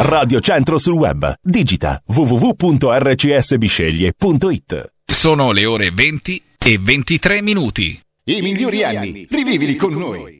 Radio Centro sul web. Digita www.rcsbisceglie.it. Sono le ore 20 e 23 minuti. I migliori anni, rivivili con noi.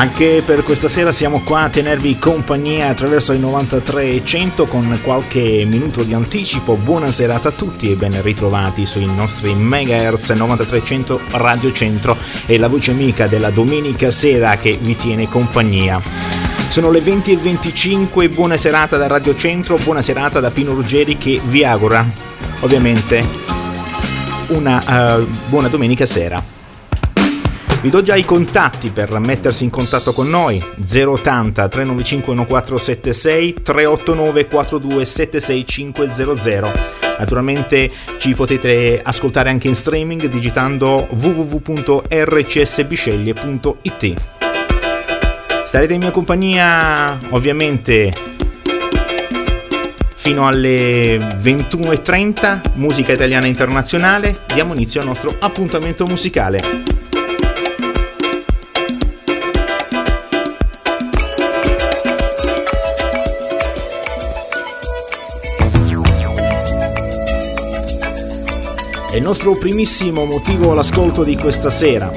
Anche per questa sera siamo qua a tenervi compagnia attraverso i 93 100 con qualche minuto di anticipo. Buona serata a tutti e ben ritrovati sui nostri megahertz 9300 Radio Centro e la voce amica della domenica sera che vi tiene compagnia. Sono le 20 e 25, buona serata da Radio Centro, buona serata da Pino Ruggeri che vi augura ovviamente una uh, buona domenica sera. Vi do già i contatti per mettersi in contatto con noi. 080 395 1476 389 42 76 500 Naturalmente ci potete ascoltare anche in streaming digitando www.rcsbisceglie.it Starete in mia compagnia ovviamente fino alle 21.30, musica italiana internazionale, diamo inizio al nostro appuntamento musicale. Il nostro primissimo motivo all'ascolto di questa sera,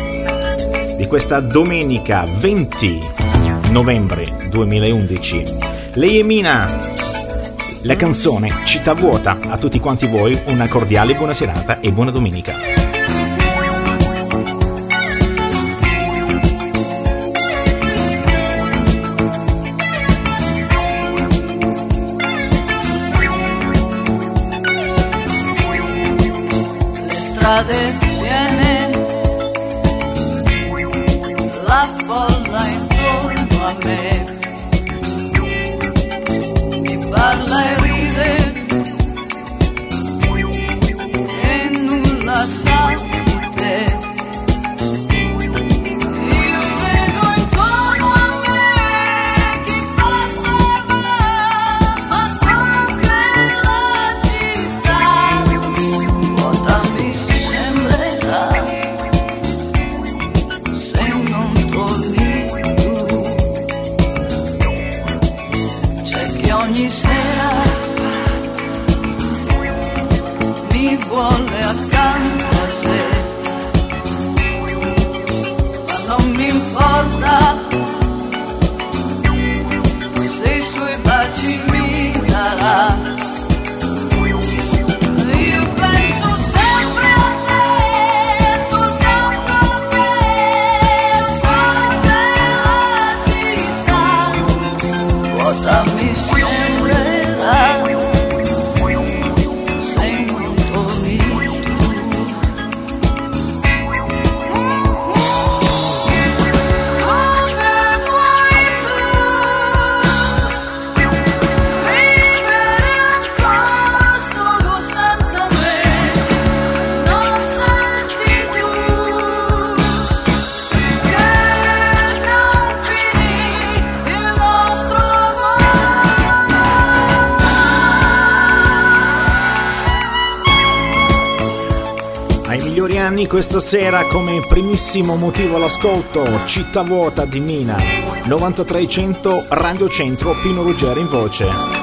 di questa domenica 20 novembre 2011. Lei è Mina, la canzone Città Vuota. A tutti quanti voi una cordiale buona serata e buona domenica. Me mi vuole a sé, ma não mi importa. Anni questa sera come primissimo motivo all'ascolto Città vuota di Mina. 9300 Radio Centro Pino Ruggero in voce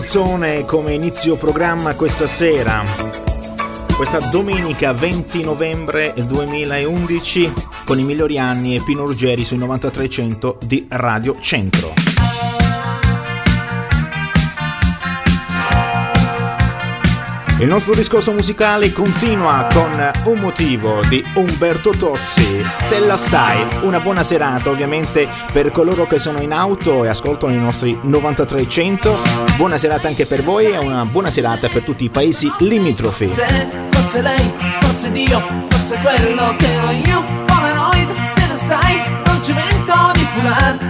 canzone come inizio programma questa sera, questa domenica 20 novembre 2011 con i migliori anni e Pino Ruggeri sui 9300 di Radio Centro. Il nostro discorso musicale continua con un motivo di Umberto Tozzi, Stella Style. Una buona serata ovviamente per coloro che sono in auto e ascoltano i nostri 9300. Buona serata anche per voi e una buona serata per tutti i paesi limitrofi. Se fosse lei, fosse Dio, fosse quello che ero io, Polaroid, Stella Style, non ci vento di fular,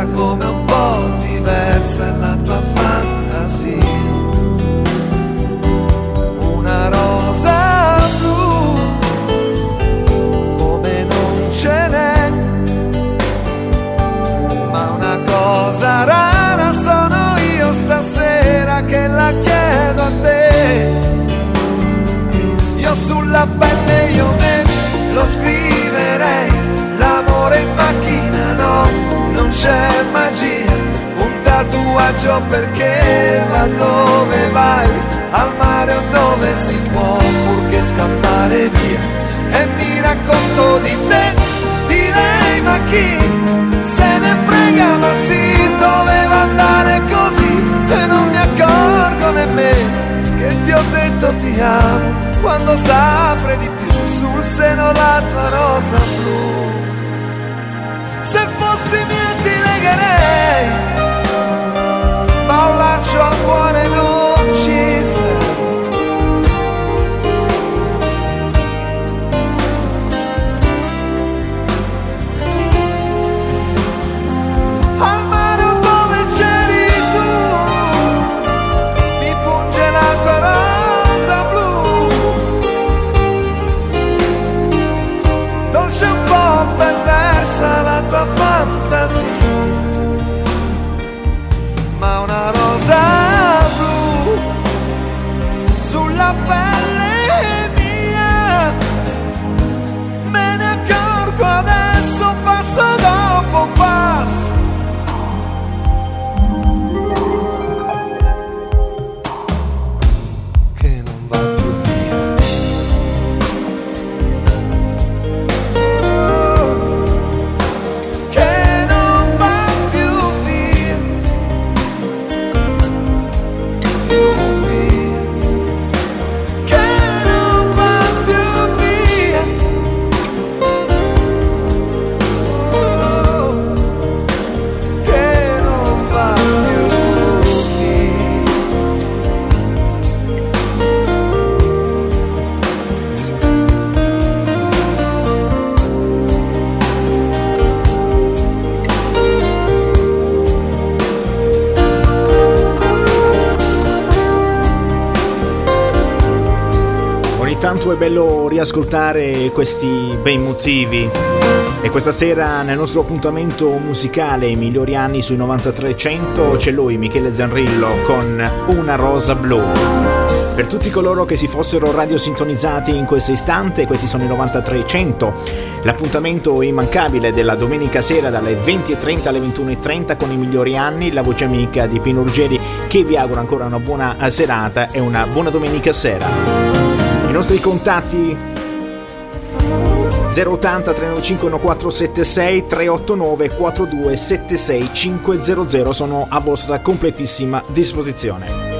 come un po' diversa la faccio perché va dove vai, al mare o dove si può, purché scappare via. E mi racconto di te, di lei, ma chi se ne frega, ma sì, doveva andare così. E non mi accorgo nemmeno che ti ho detto ti amo, quando sapre di più sul seno la tua rosa blu. Se fossi mia ti legherei from one and all. È bello riascoltare questi bei motivi. E questa sera nel nostro appuntamento musicale I migliori anni sui 9300 c'è lui, Michele Zanrillo, con Una rosa blu. Per tutti coloro che si fossero radiosintonizzati in questo istante, questi sono i 9300, l'appuntamento immancabile della domenica sera dalle 20.30 alle 21.30 con i migliori anni, la voce amica di Pino Ruggeri che vi augura ancora una buona serata e una buona domenica sera. I nostri contatti 080 395 1476 389 42 76 500 sono a vostra completissima disposizione.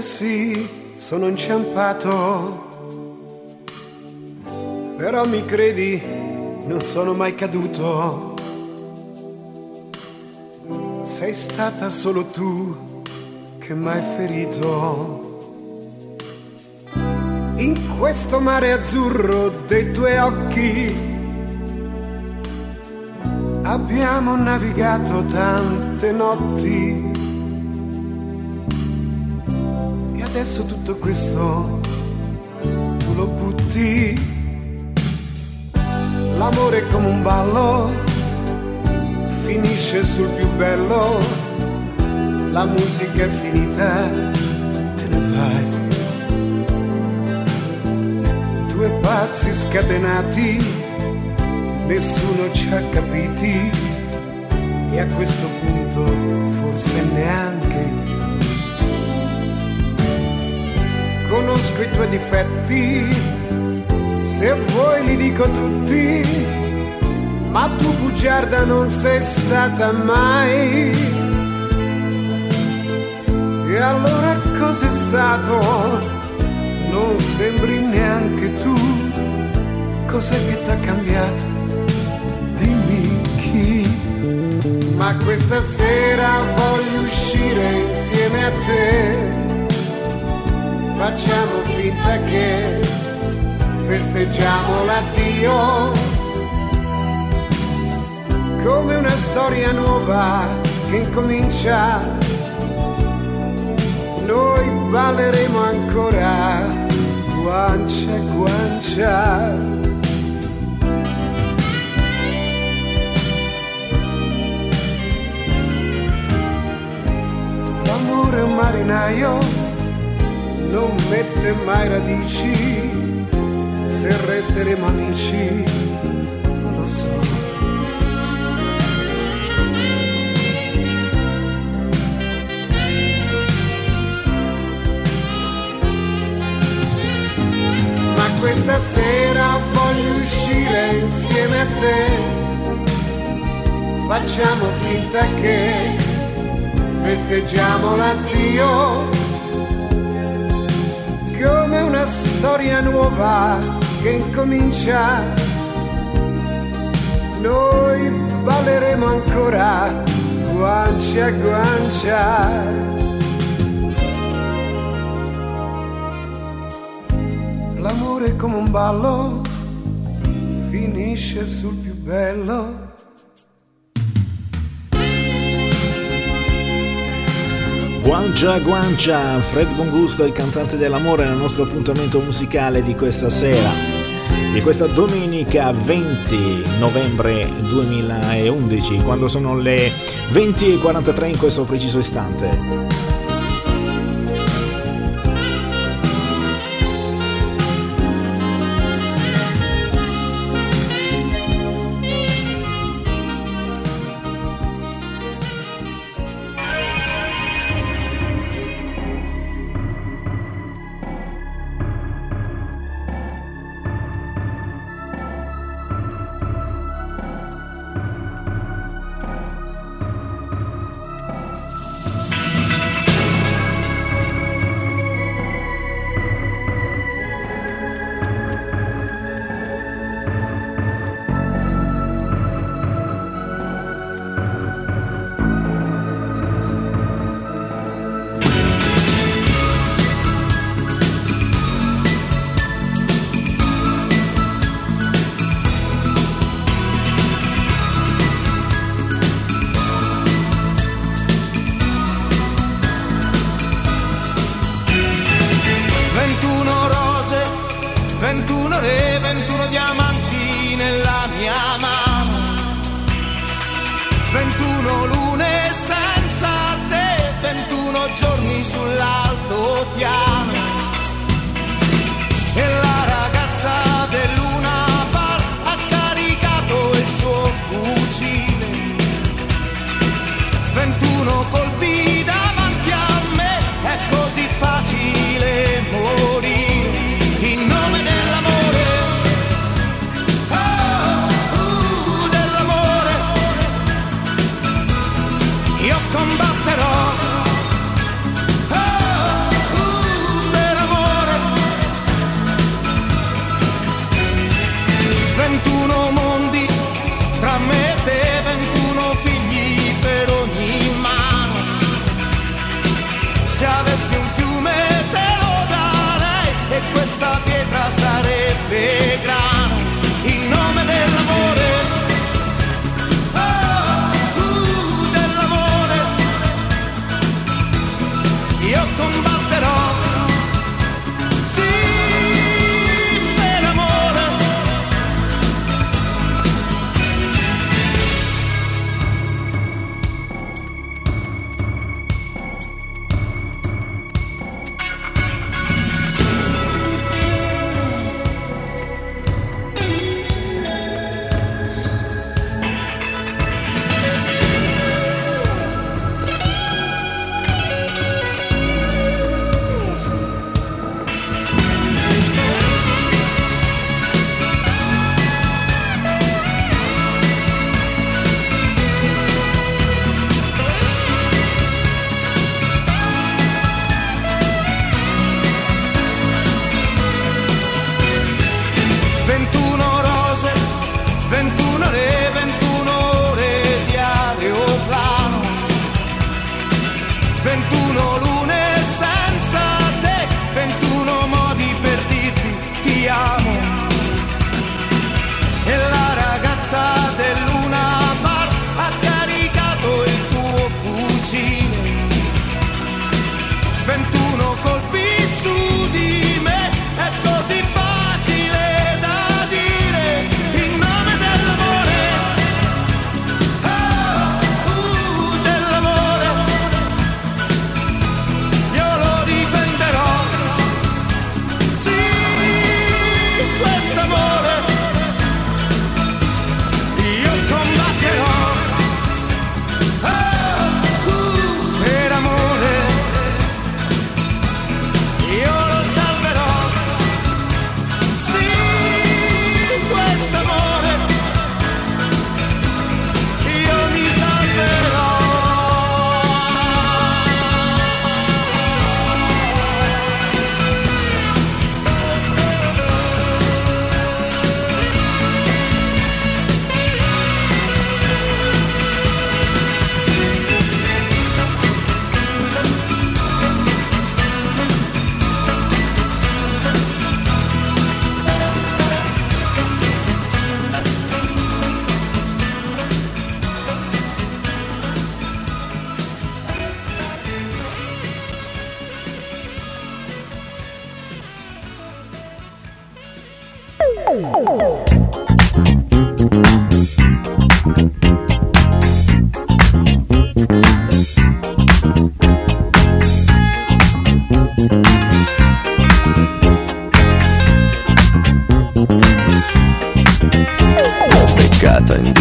Sì, sono inciampato. Però mi credi, non sono mai caduto. Sei stata solo tu che mi hai ferito. In questo mare azzurro dei tuoi occhi abbiamo navigato tante notti. Adesso tutto questo tu lo butti. L'amore è come un ballo, finisce sul più bello. La musica è finita, te ne vai. Due pazzi scatenati, nessuno ci ha capiti. E a questo punto forse neanche io. Conosco i tuoi difetti, se vuoi li dico tutti, ma tu bugiarda non sei stata mai. E allora cos'è stato? Non sembri neanche tu, cos'è che t'ha cambiato? Dimmi chi. Ma questa sera voglio uscire insieme a te facciamo finta che festeggiamo l'addio. Come una storia nuova che incomincia noi balleremo ancora guancia guancia. L'amore è un marinaio non mette mai radici, se resteremo amici, non lo so. Ma questa sera voglio uscire insieme a te, facciamo finta che festeggiamo l'addio come una storia nuova che incomincia. Noi balleremo ancora guancia a guancia. L'amore è come un ballo, finisce sul più bello. Guancia Guancia, Fred Bongusto, il cantante dell'amore nel nostro appuntamento musicale di questa sera, di questa domenica 20 novembre 2011, quando sono le 20.43 in questo preciso istante.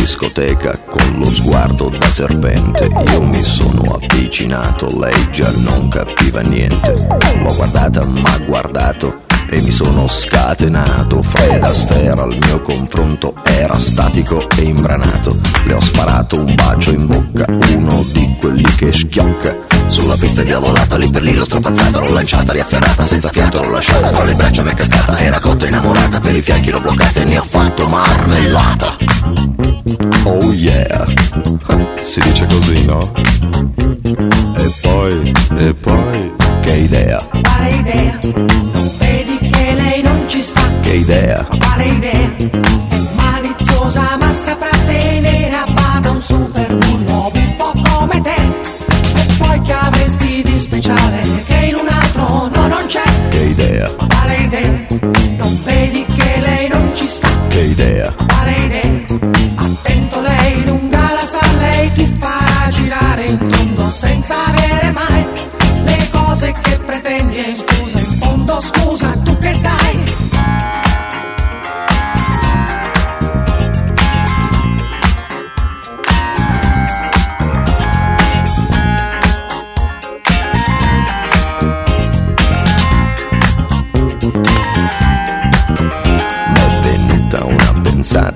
Discoteca con lo sguardo da serpente. Io mi sono avvicinato, lei già non capiva niente. L'ho guardata, m'ha guardato e mi sono scatenato. Fred Astaire al mio confronto era statico e imbranato. Le ho sparato un bacio in bocca, uno di quelli che schiocca. Sulla pista diavolata, lì per lì l'ho strapazzata, l'ho lanciata, riafferrata, senza fiato l'ho lasciata, tra le braccia mi è cascata, era cotta innamorata, per i fianchi l'ho bloccata e ne ho fatto marmellata. Oh yeah, si dice così, no? E poi, e poi, che idea, Quale idea? Non vedi che lei non ci sta? che idea, Quale idea? È maliziosa ma saprà tenere a idea, Quale idea? Non vedi che lei non ci sta? che idea, Quale idea? Attento lei lunga la sa, lei ti farà girare in tondo senza avere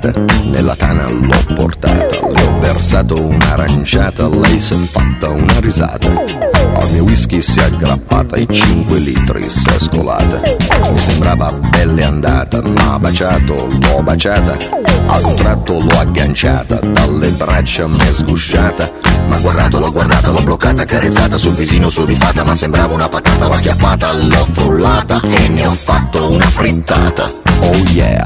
serata, nella tana l'ho portata, le ho versato un'aranciata, lei si è fatta una risata. Al mio whisky si è aggrappata, i 5 litri si è scolata. Mi sembrava belle andata, ma baciato, l'ho baciata. Al contratto l'ho agganciata, dalle braccia mi è sgusciata. Ma guardato, l'ho guardata, l'ho bloccata, carezzata sul visino sudifata, ma sembrava una patata, l'ho acchiappata, l'ho frullata e ne ho fatto una frittata. Oh yeah,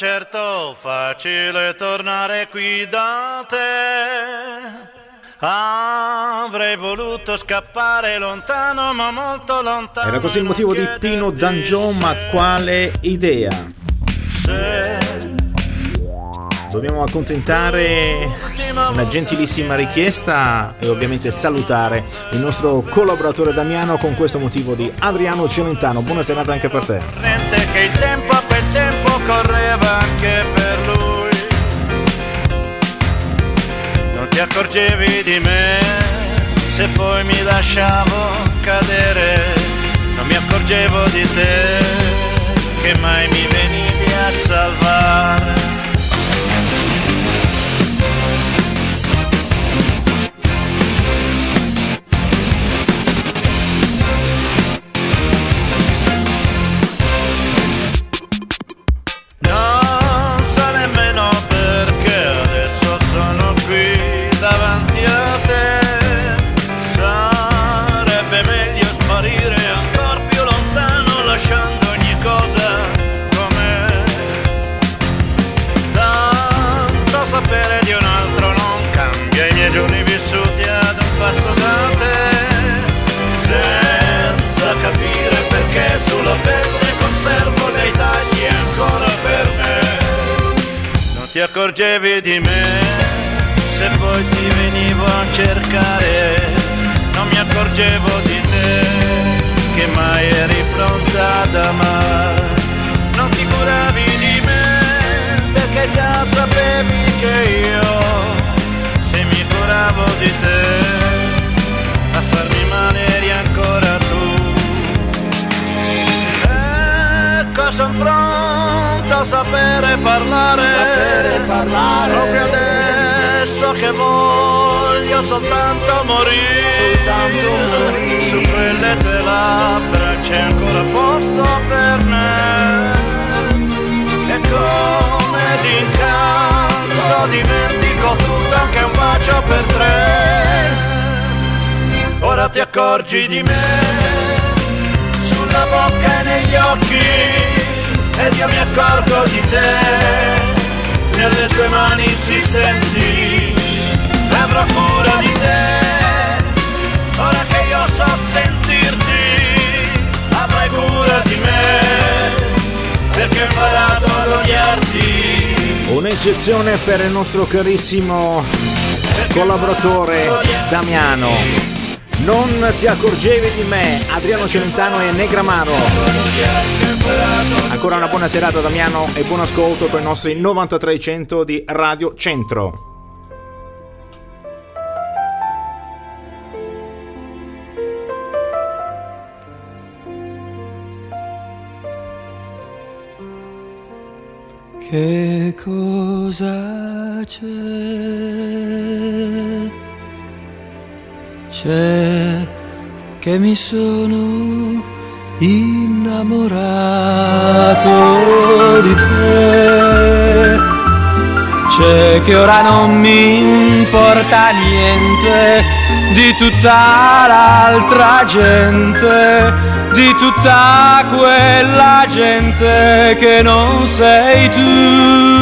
Certo facile tornare qui da te. Avrei voluto scappare lontano, ma molto lontano. Era così il motivo di Pino Dangiò, ma quale idea? Dobbiamo accontentare una gentilissima richiesta e ovviamente salutare il nostro collaboratore Damiano con questo motivo di Adriano Celentano. Buona serata anche per te. Correva anche per lui. Non ti accorgevi di me se poi mi lasciavo cadere. Non mi accorgevo di te che mai mi venivi a salvare. Accorgevi di me se poi ti venivo a cercare. Non mi accorgevo di te che mai eri pronta ad amare. Non ti curavi di me perché già sapevi che io se mi curavo di te Ecco son pronto a sapere parlare, Sapere parlare. proprio adesso che voglio soltanto morire, Soltanto morire. su quelle tue labbra c'è ancora posto per me. E come d'incanto dimentico tutto anche un bacio per tre. Ora ti accorgi di me sulla bocca e negli occhi ed io mi accorgo di te. Nelle tue mani insistenti avrò cura di te. Ora che io so sentirti avrai cura di me. Perché ho imparato ad odiarti. Un'eccezione per il nostro carissimo collaboratore Damiano. Non ti accorgevi di me, Adriano Celentano e Negramaro. Ancora una buona serata Damiano e buon ascolto con i nostri 9300 di Radio Centro. Che cosa c'è? C'è che mi sono innamorato di te. C'è che ora non mi importa niente di tutta l'altra gente, di tutta quella gente che non sei tu.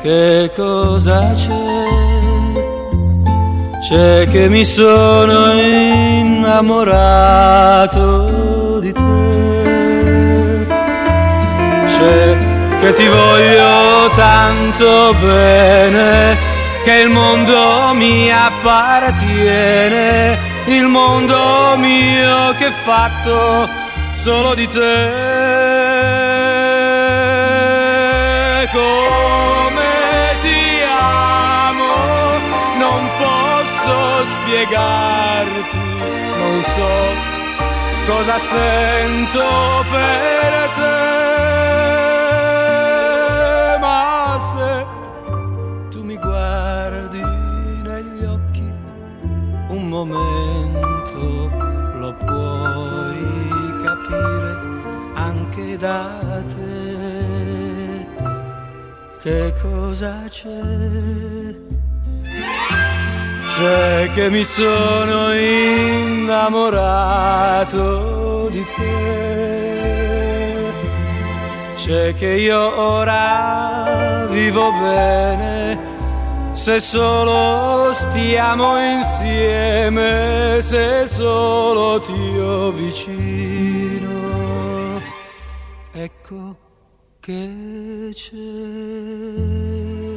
Che cosa c'è? C'è che mi sono innamorato di te. C'è che ti voglio tanto bene, che il mondo mi appartiene, il mondo mio che è fatto solo di te. Come ti amo, non posso spiegarti, non so cosa sento per te, ma se tu mi guardi negli occhi un momento lo puoi capire anche da te. Che cosa c'è? C'è che mi sono innamorato di te. C'è che io ora vivo bene. Se solo stiamo insieme, se solo ti ho vicino, ecco che c'è.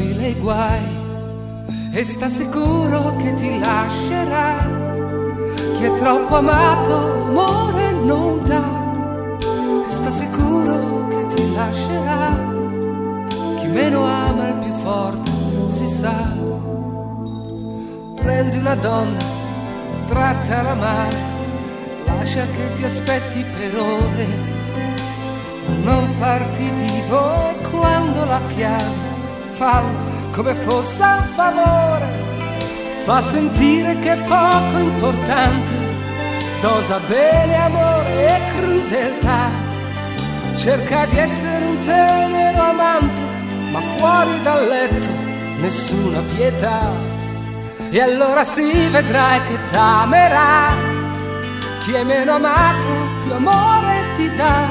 Risolvi i guai e sta sicuro che ti lascerà. Chi è troppo amato amore non dà. E sta sicuro che ti lascerà. Chi meno ama il più forte si sa. Prendi una donna, trattala male, lascia che ti aspetti per ore. Non farti vivo quando la chiami, fallo come fosse un favore, fa sentire che è poco importante, dosa bene amore e crudeltà, cerca di essere un tenero amante, ma fuori dal letto nessuna pietà, e allora si vedrai che t'amerà, chi è meno amato più amore ti dà,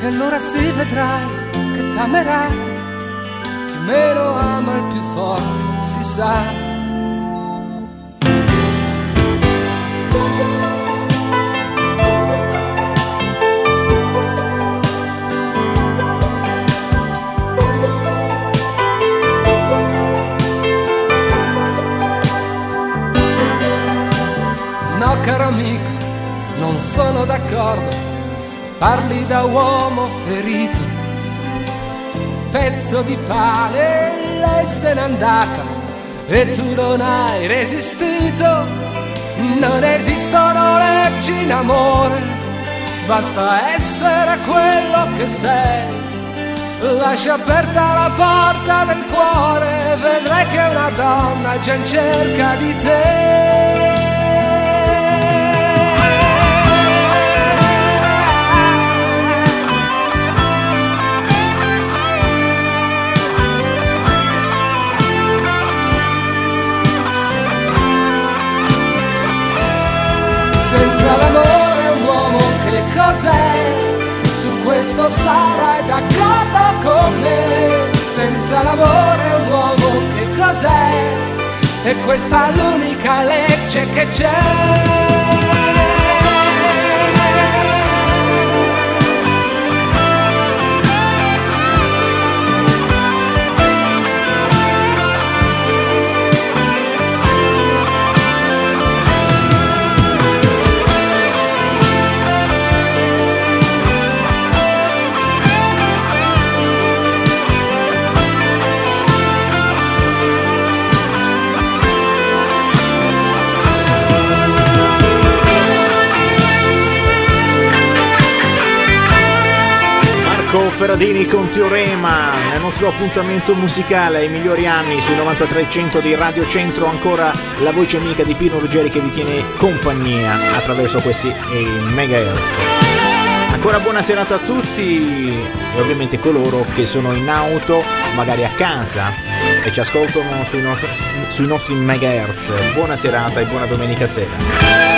e allora si vedrai che t'amerà meno ama il più forte, si sa. No, caro amico, non sono d'accordo, parli da uomo ferito, pezzo di pane, lei se n'è andata e tu non hai resistito, non esistono leggi in amore, basta essere quello che sei. Lascia aperta la porta del cuore, vedrai che una donna già in cerca di te. Cos'è? Su questo sarai d'accordo con me. Senza l'amore un uomo che cos'è? E questa è l'unica legge che c'è. Ferradini con Teorema nel nostro appuntamento musicale ai migliori anni sui 9300 di Radio Centro ancora la voce amica di Pino Ruggeri che vi tiene compagnia attraverso questi eh, megahertz. Ancora buona serata a tutti e ovviamente coloro che sono in auto magari a casa e ci ascoltano sui, no- sui nostri megahertz. Buona serata e buona domenica sera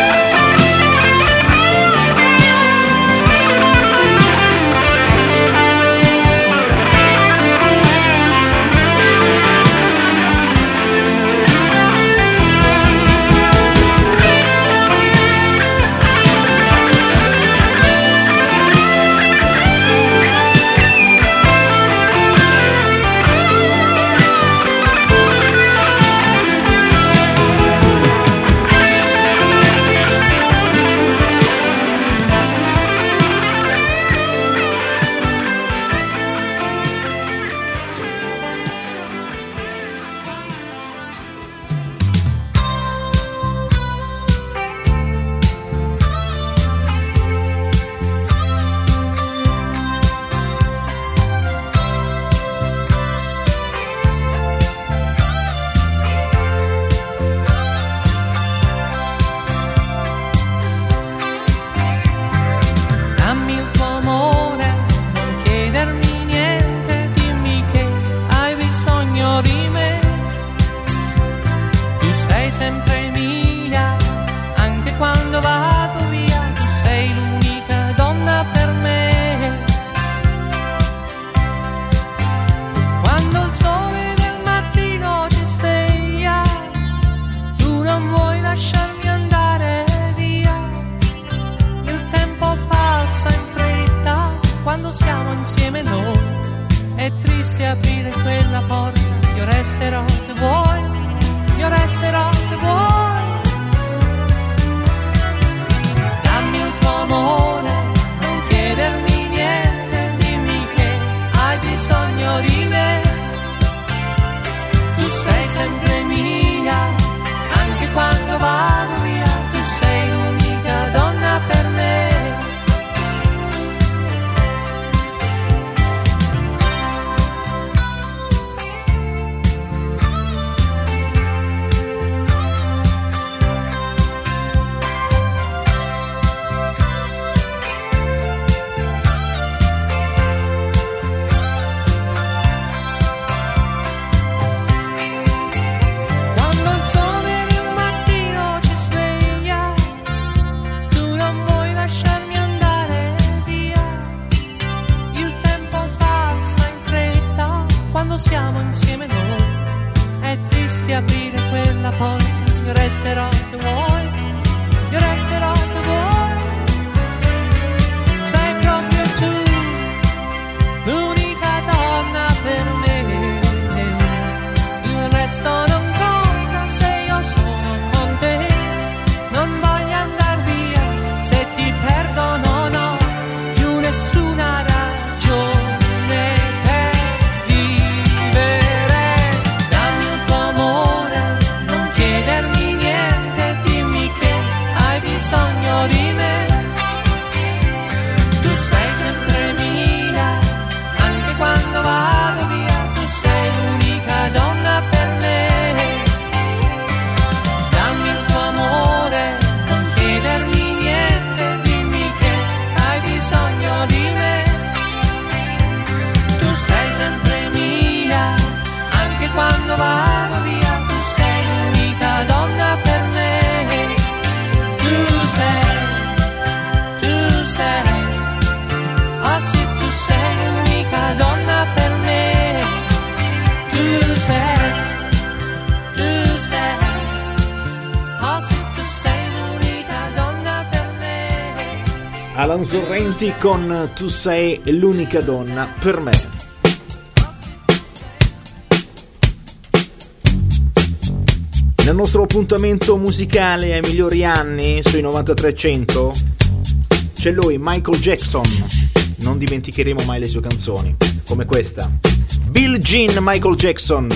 con Tu sei l'unica donna per me. Nel nostro appuntamento musicale ai migliori anni sui 9300 c'è lui, Michael Jackson. Non dimenticheremo mai le sue canzoni, come questa. Bill Jean Michael Jackson.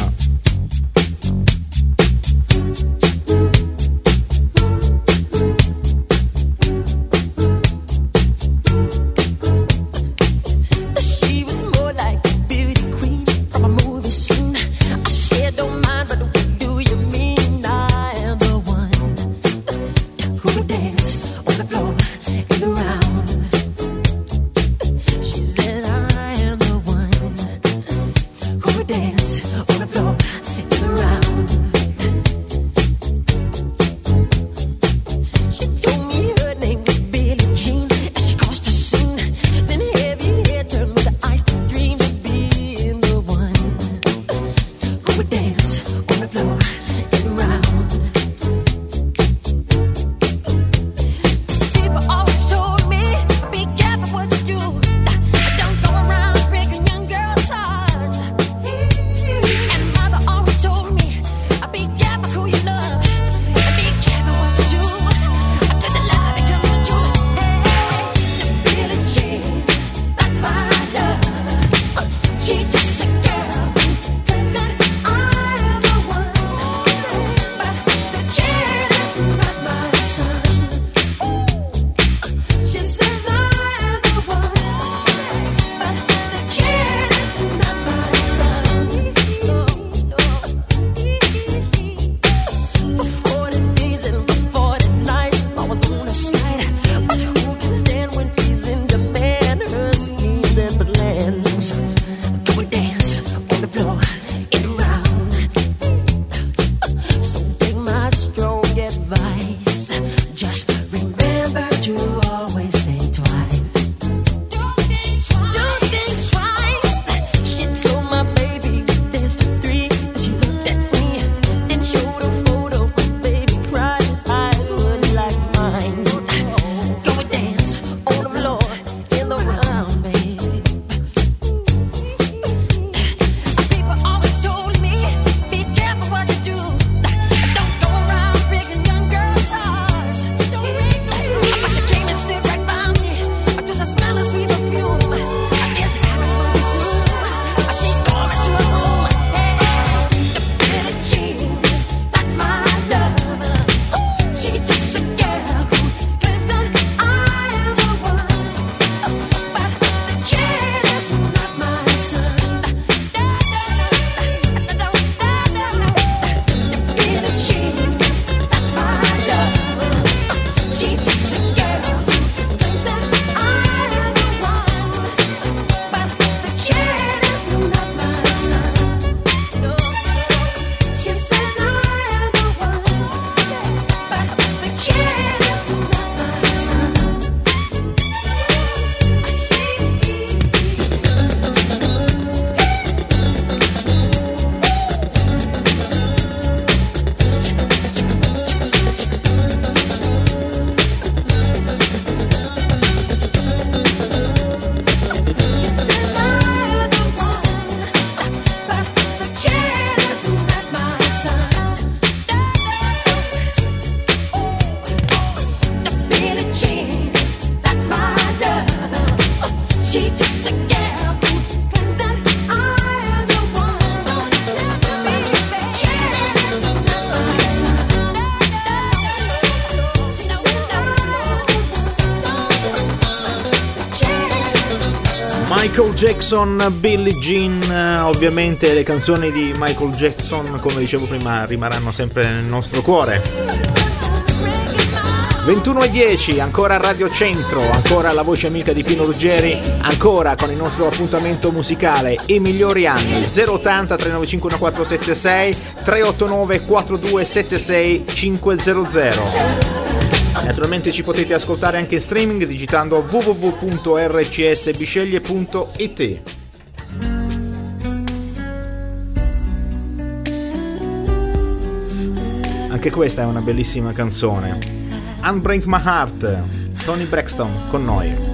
Jackson, Billie Jean, eh, ovviamente le canzoni di Michael Jackson, come dicevo prima, rimarranno sempre nel nostro cuore. 21 e 10, ancora Radio Centro, ancora la voce amica di Pino Ruggeri, ancora con il nostro appuntamento musicale I migliori anni 080 395 1476 389 4276 500. Naturalmente ci potete ascoltare anche in streaming digitando www.rcsbisceglie.it. Anche questa è una bellissima canzone. Unbreak My Heart, Tony Braxton con noi.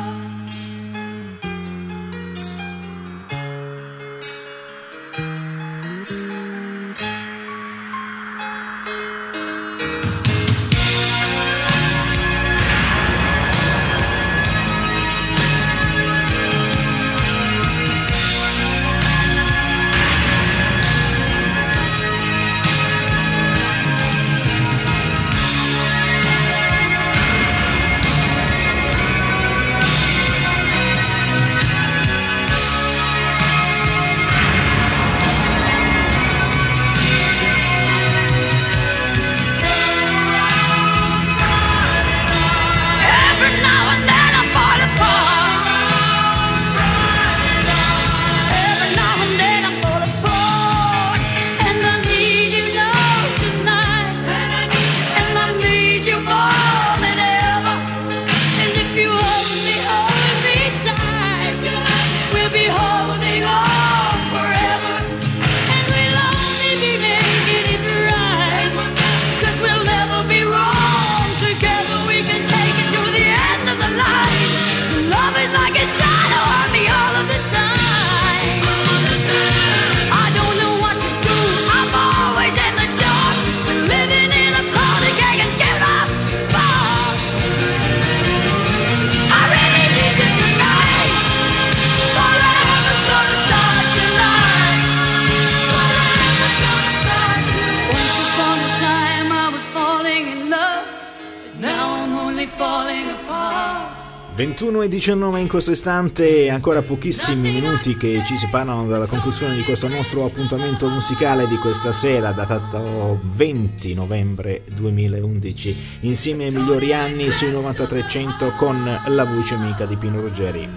21 e 19 in questo istante, ancora pochissimi minuti che ci separano dalla conclusione di questo nostro appuntamento musicale di questa sera, datato 20 novembre 2011, insieme ai migliori anni sui 9300 con la voce amica di Pino Ruggeri.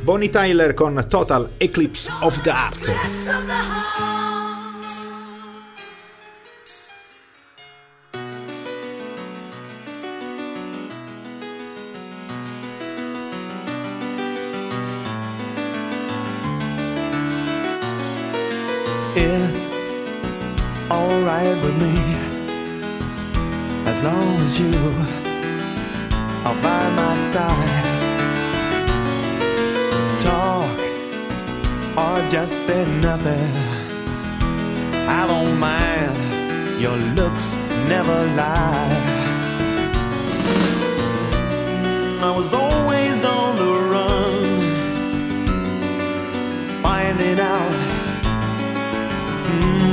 Bonnie Tyler con Total Eclipse of the Heart. It's alright with me as long as you are by my side. Talk or just say nothing. I don't mind, your looks never lie. I was always on the run, finding out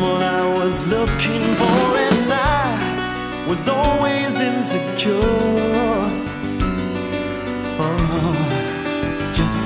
what I was looking for, and I was always insecure. Oh, just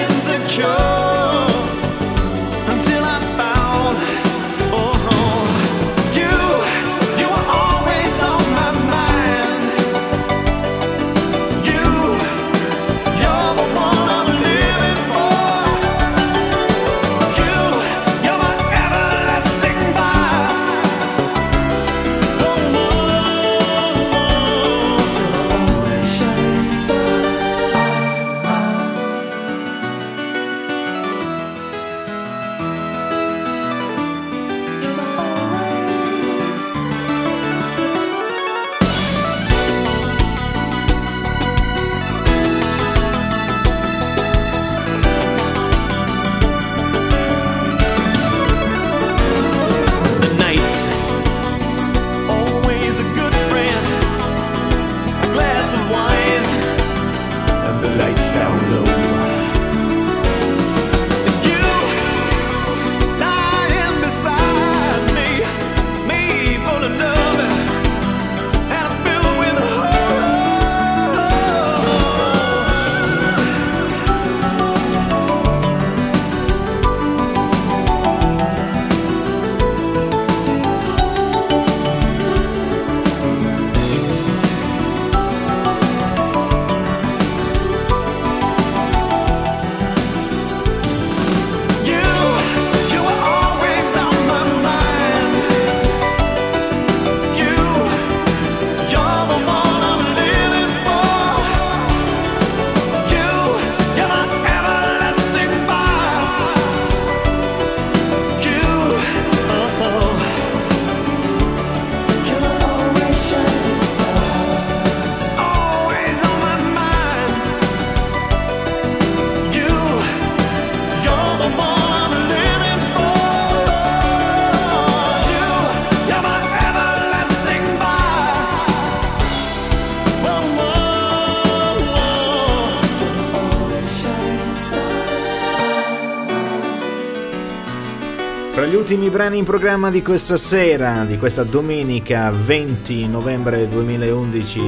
brani in programma di questa sera, di questa domenica 20 novembre 2011.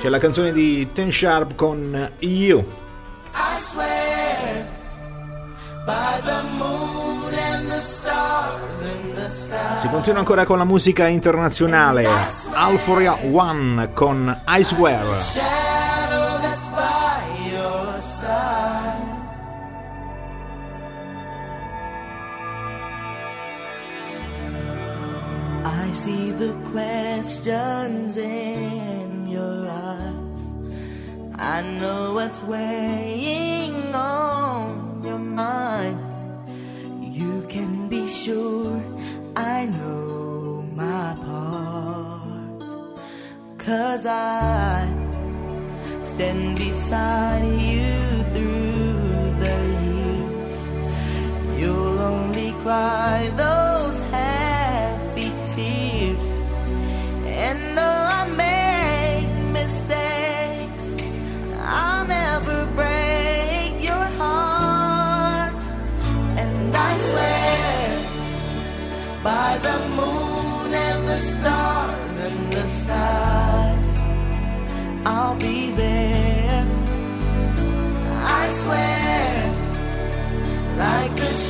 C'è la canzone di Ten Sharp con You. I swear by the moon and the stars in the sky. Si continua ancora con la musica internazionale. Alphoria One con I Swear. You can be sure I know my part. Cause I stand beside you through the years. You'll only cry.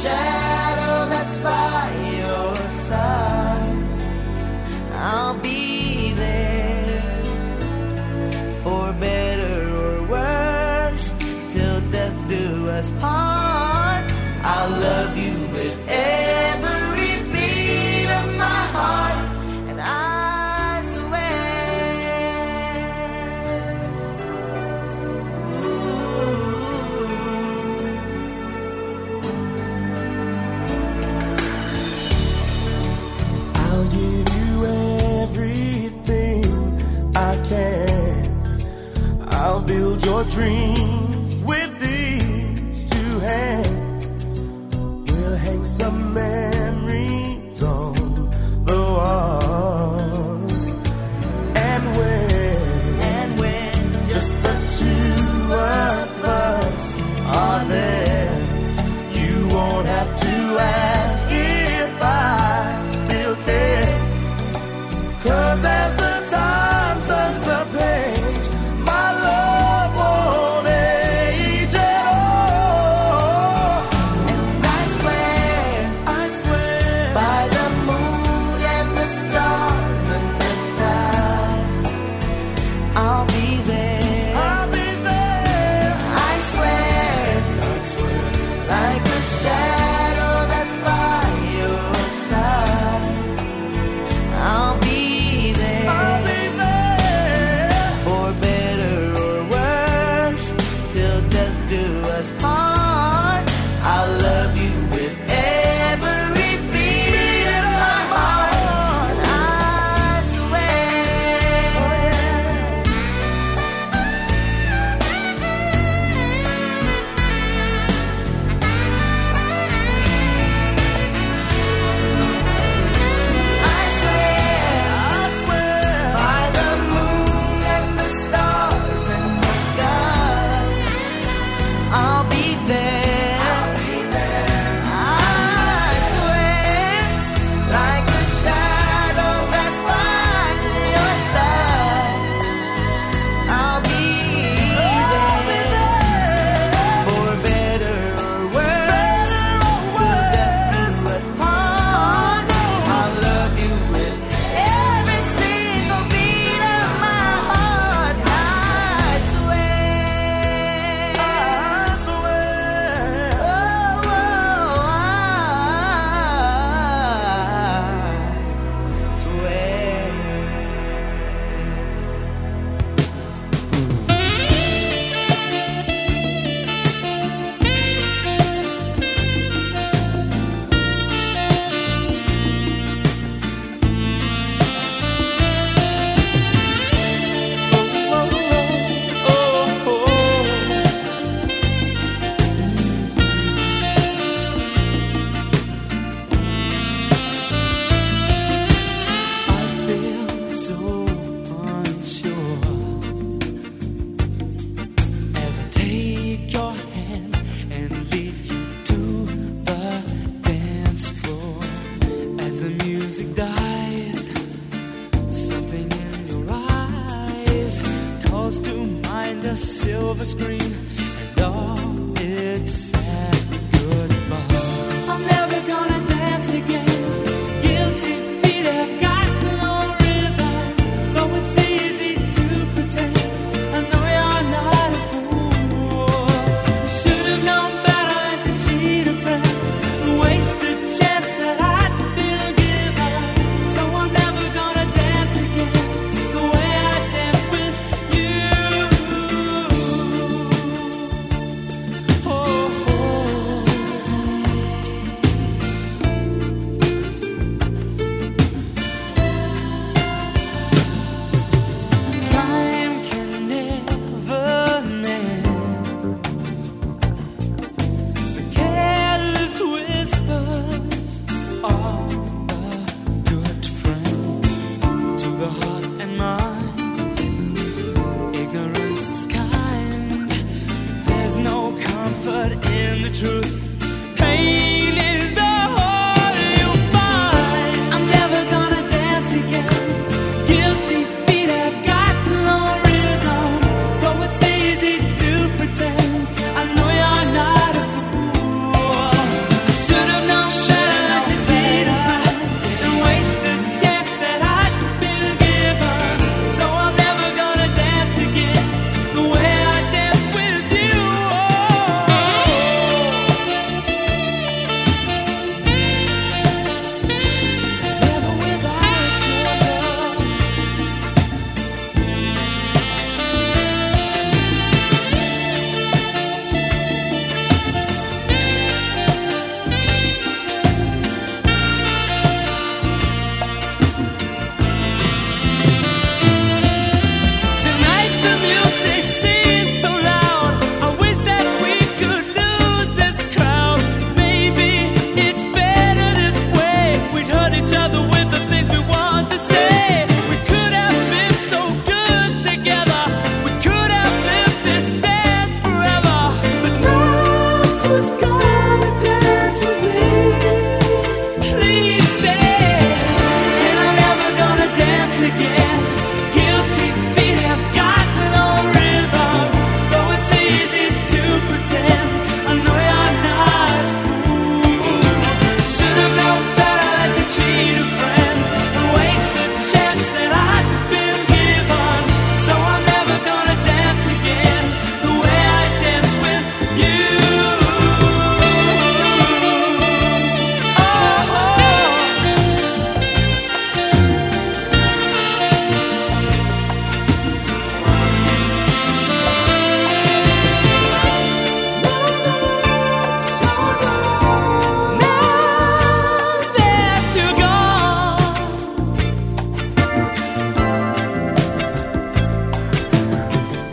shine.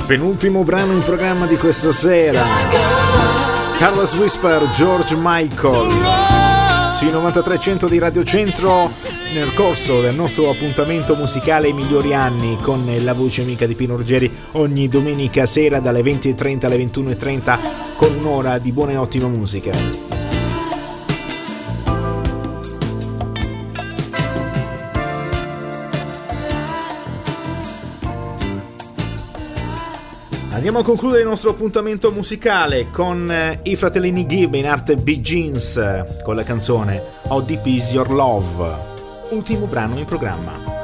Penultimo brano in programma di questa sera. Carlos Whisper, George Michael. Sui 9300 di Radio Centro nel corso del nostro appuntamento musicale I migliori anni con la voce amica di Pino Ruggeri ogni domenica sera dalle 20.30 alle 21.30 con un'ora di buona e ottima musica. Andiamo a concludere il nostro appuntamento musicale con eh, i fratellini Gibb in arte Bee Jeans eh, con la canzone How Deep Is Your Love, ultimo brano in programma.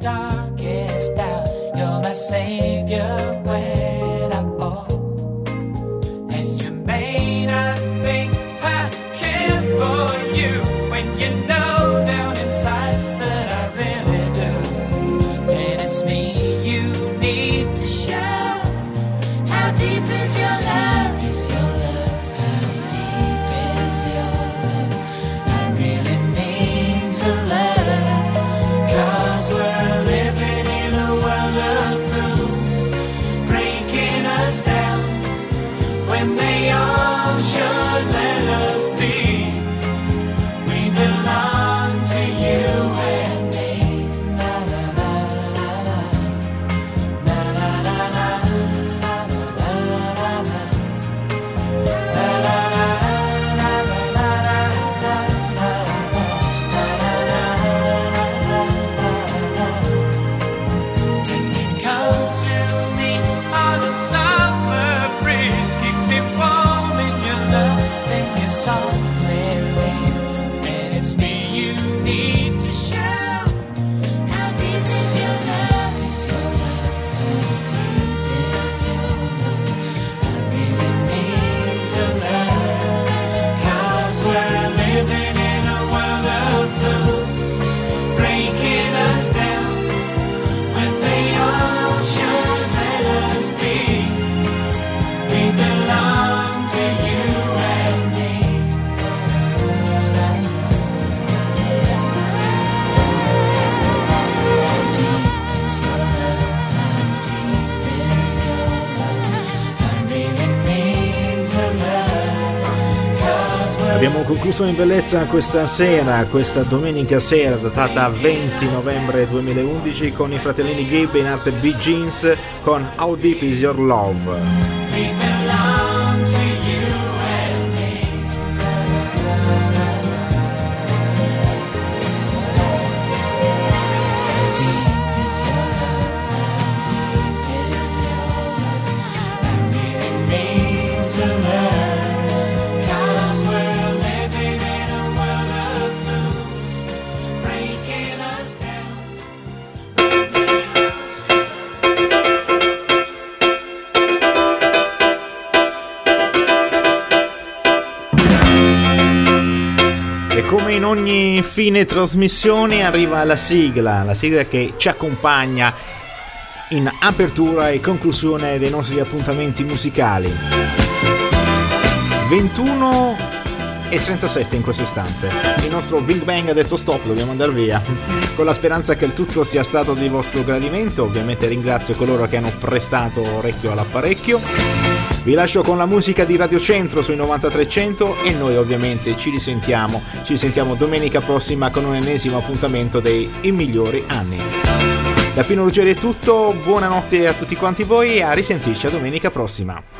está. Concluso in bellezza questa sera, questa domenica sera datata 20 novembre 2011 con i fratellini Gibb in arte Bee Jeans con How Deep Is Your Love. Fine trasmissione arriva la sigla, la sigla che ci accompagna in apertura e conclusione dei nostri appuntamenti musicali. 21 e 37 in questo istante. Il nostro Big Bang ha detto stop, dobbiamo andare via. Con la speranza che il tutto sia stato di vostro gradimento, ovviamente ringrazio coloro che hanno prestato orecchio all'apparecchio. Vi lascio con la musica di Radio Centro sui 9300 e noi ovviamente ci risentiamo. Ci risentiamo domenica prossima con un ennesimo appuntamento dei I migliori anni. Da Pino Ruggeri è tutto, buonanotte a tutti quanti voi e a risentirci a domenica prossima.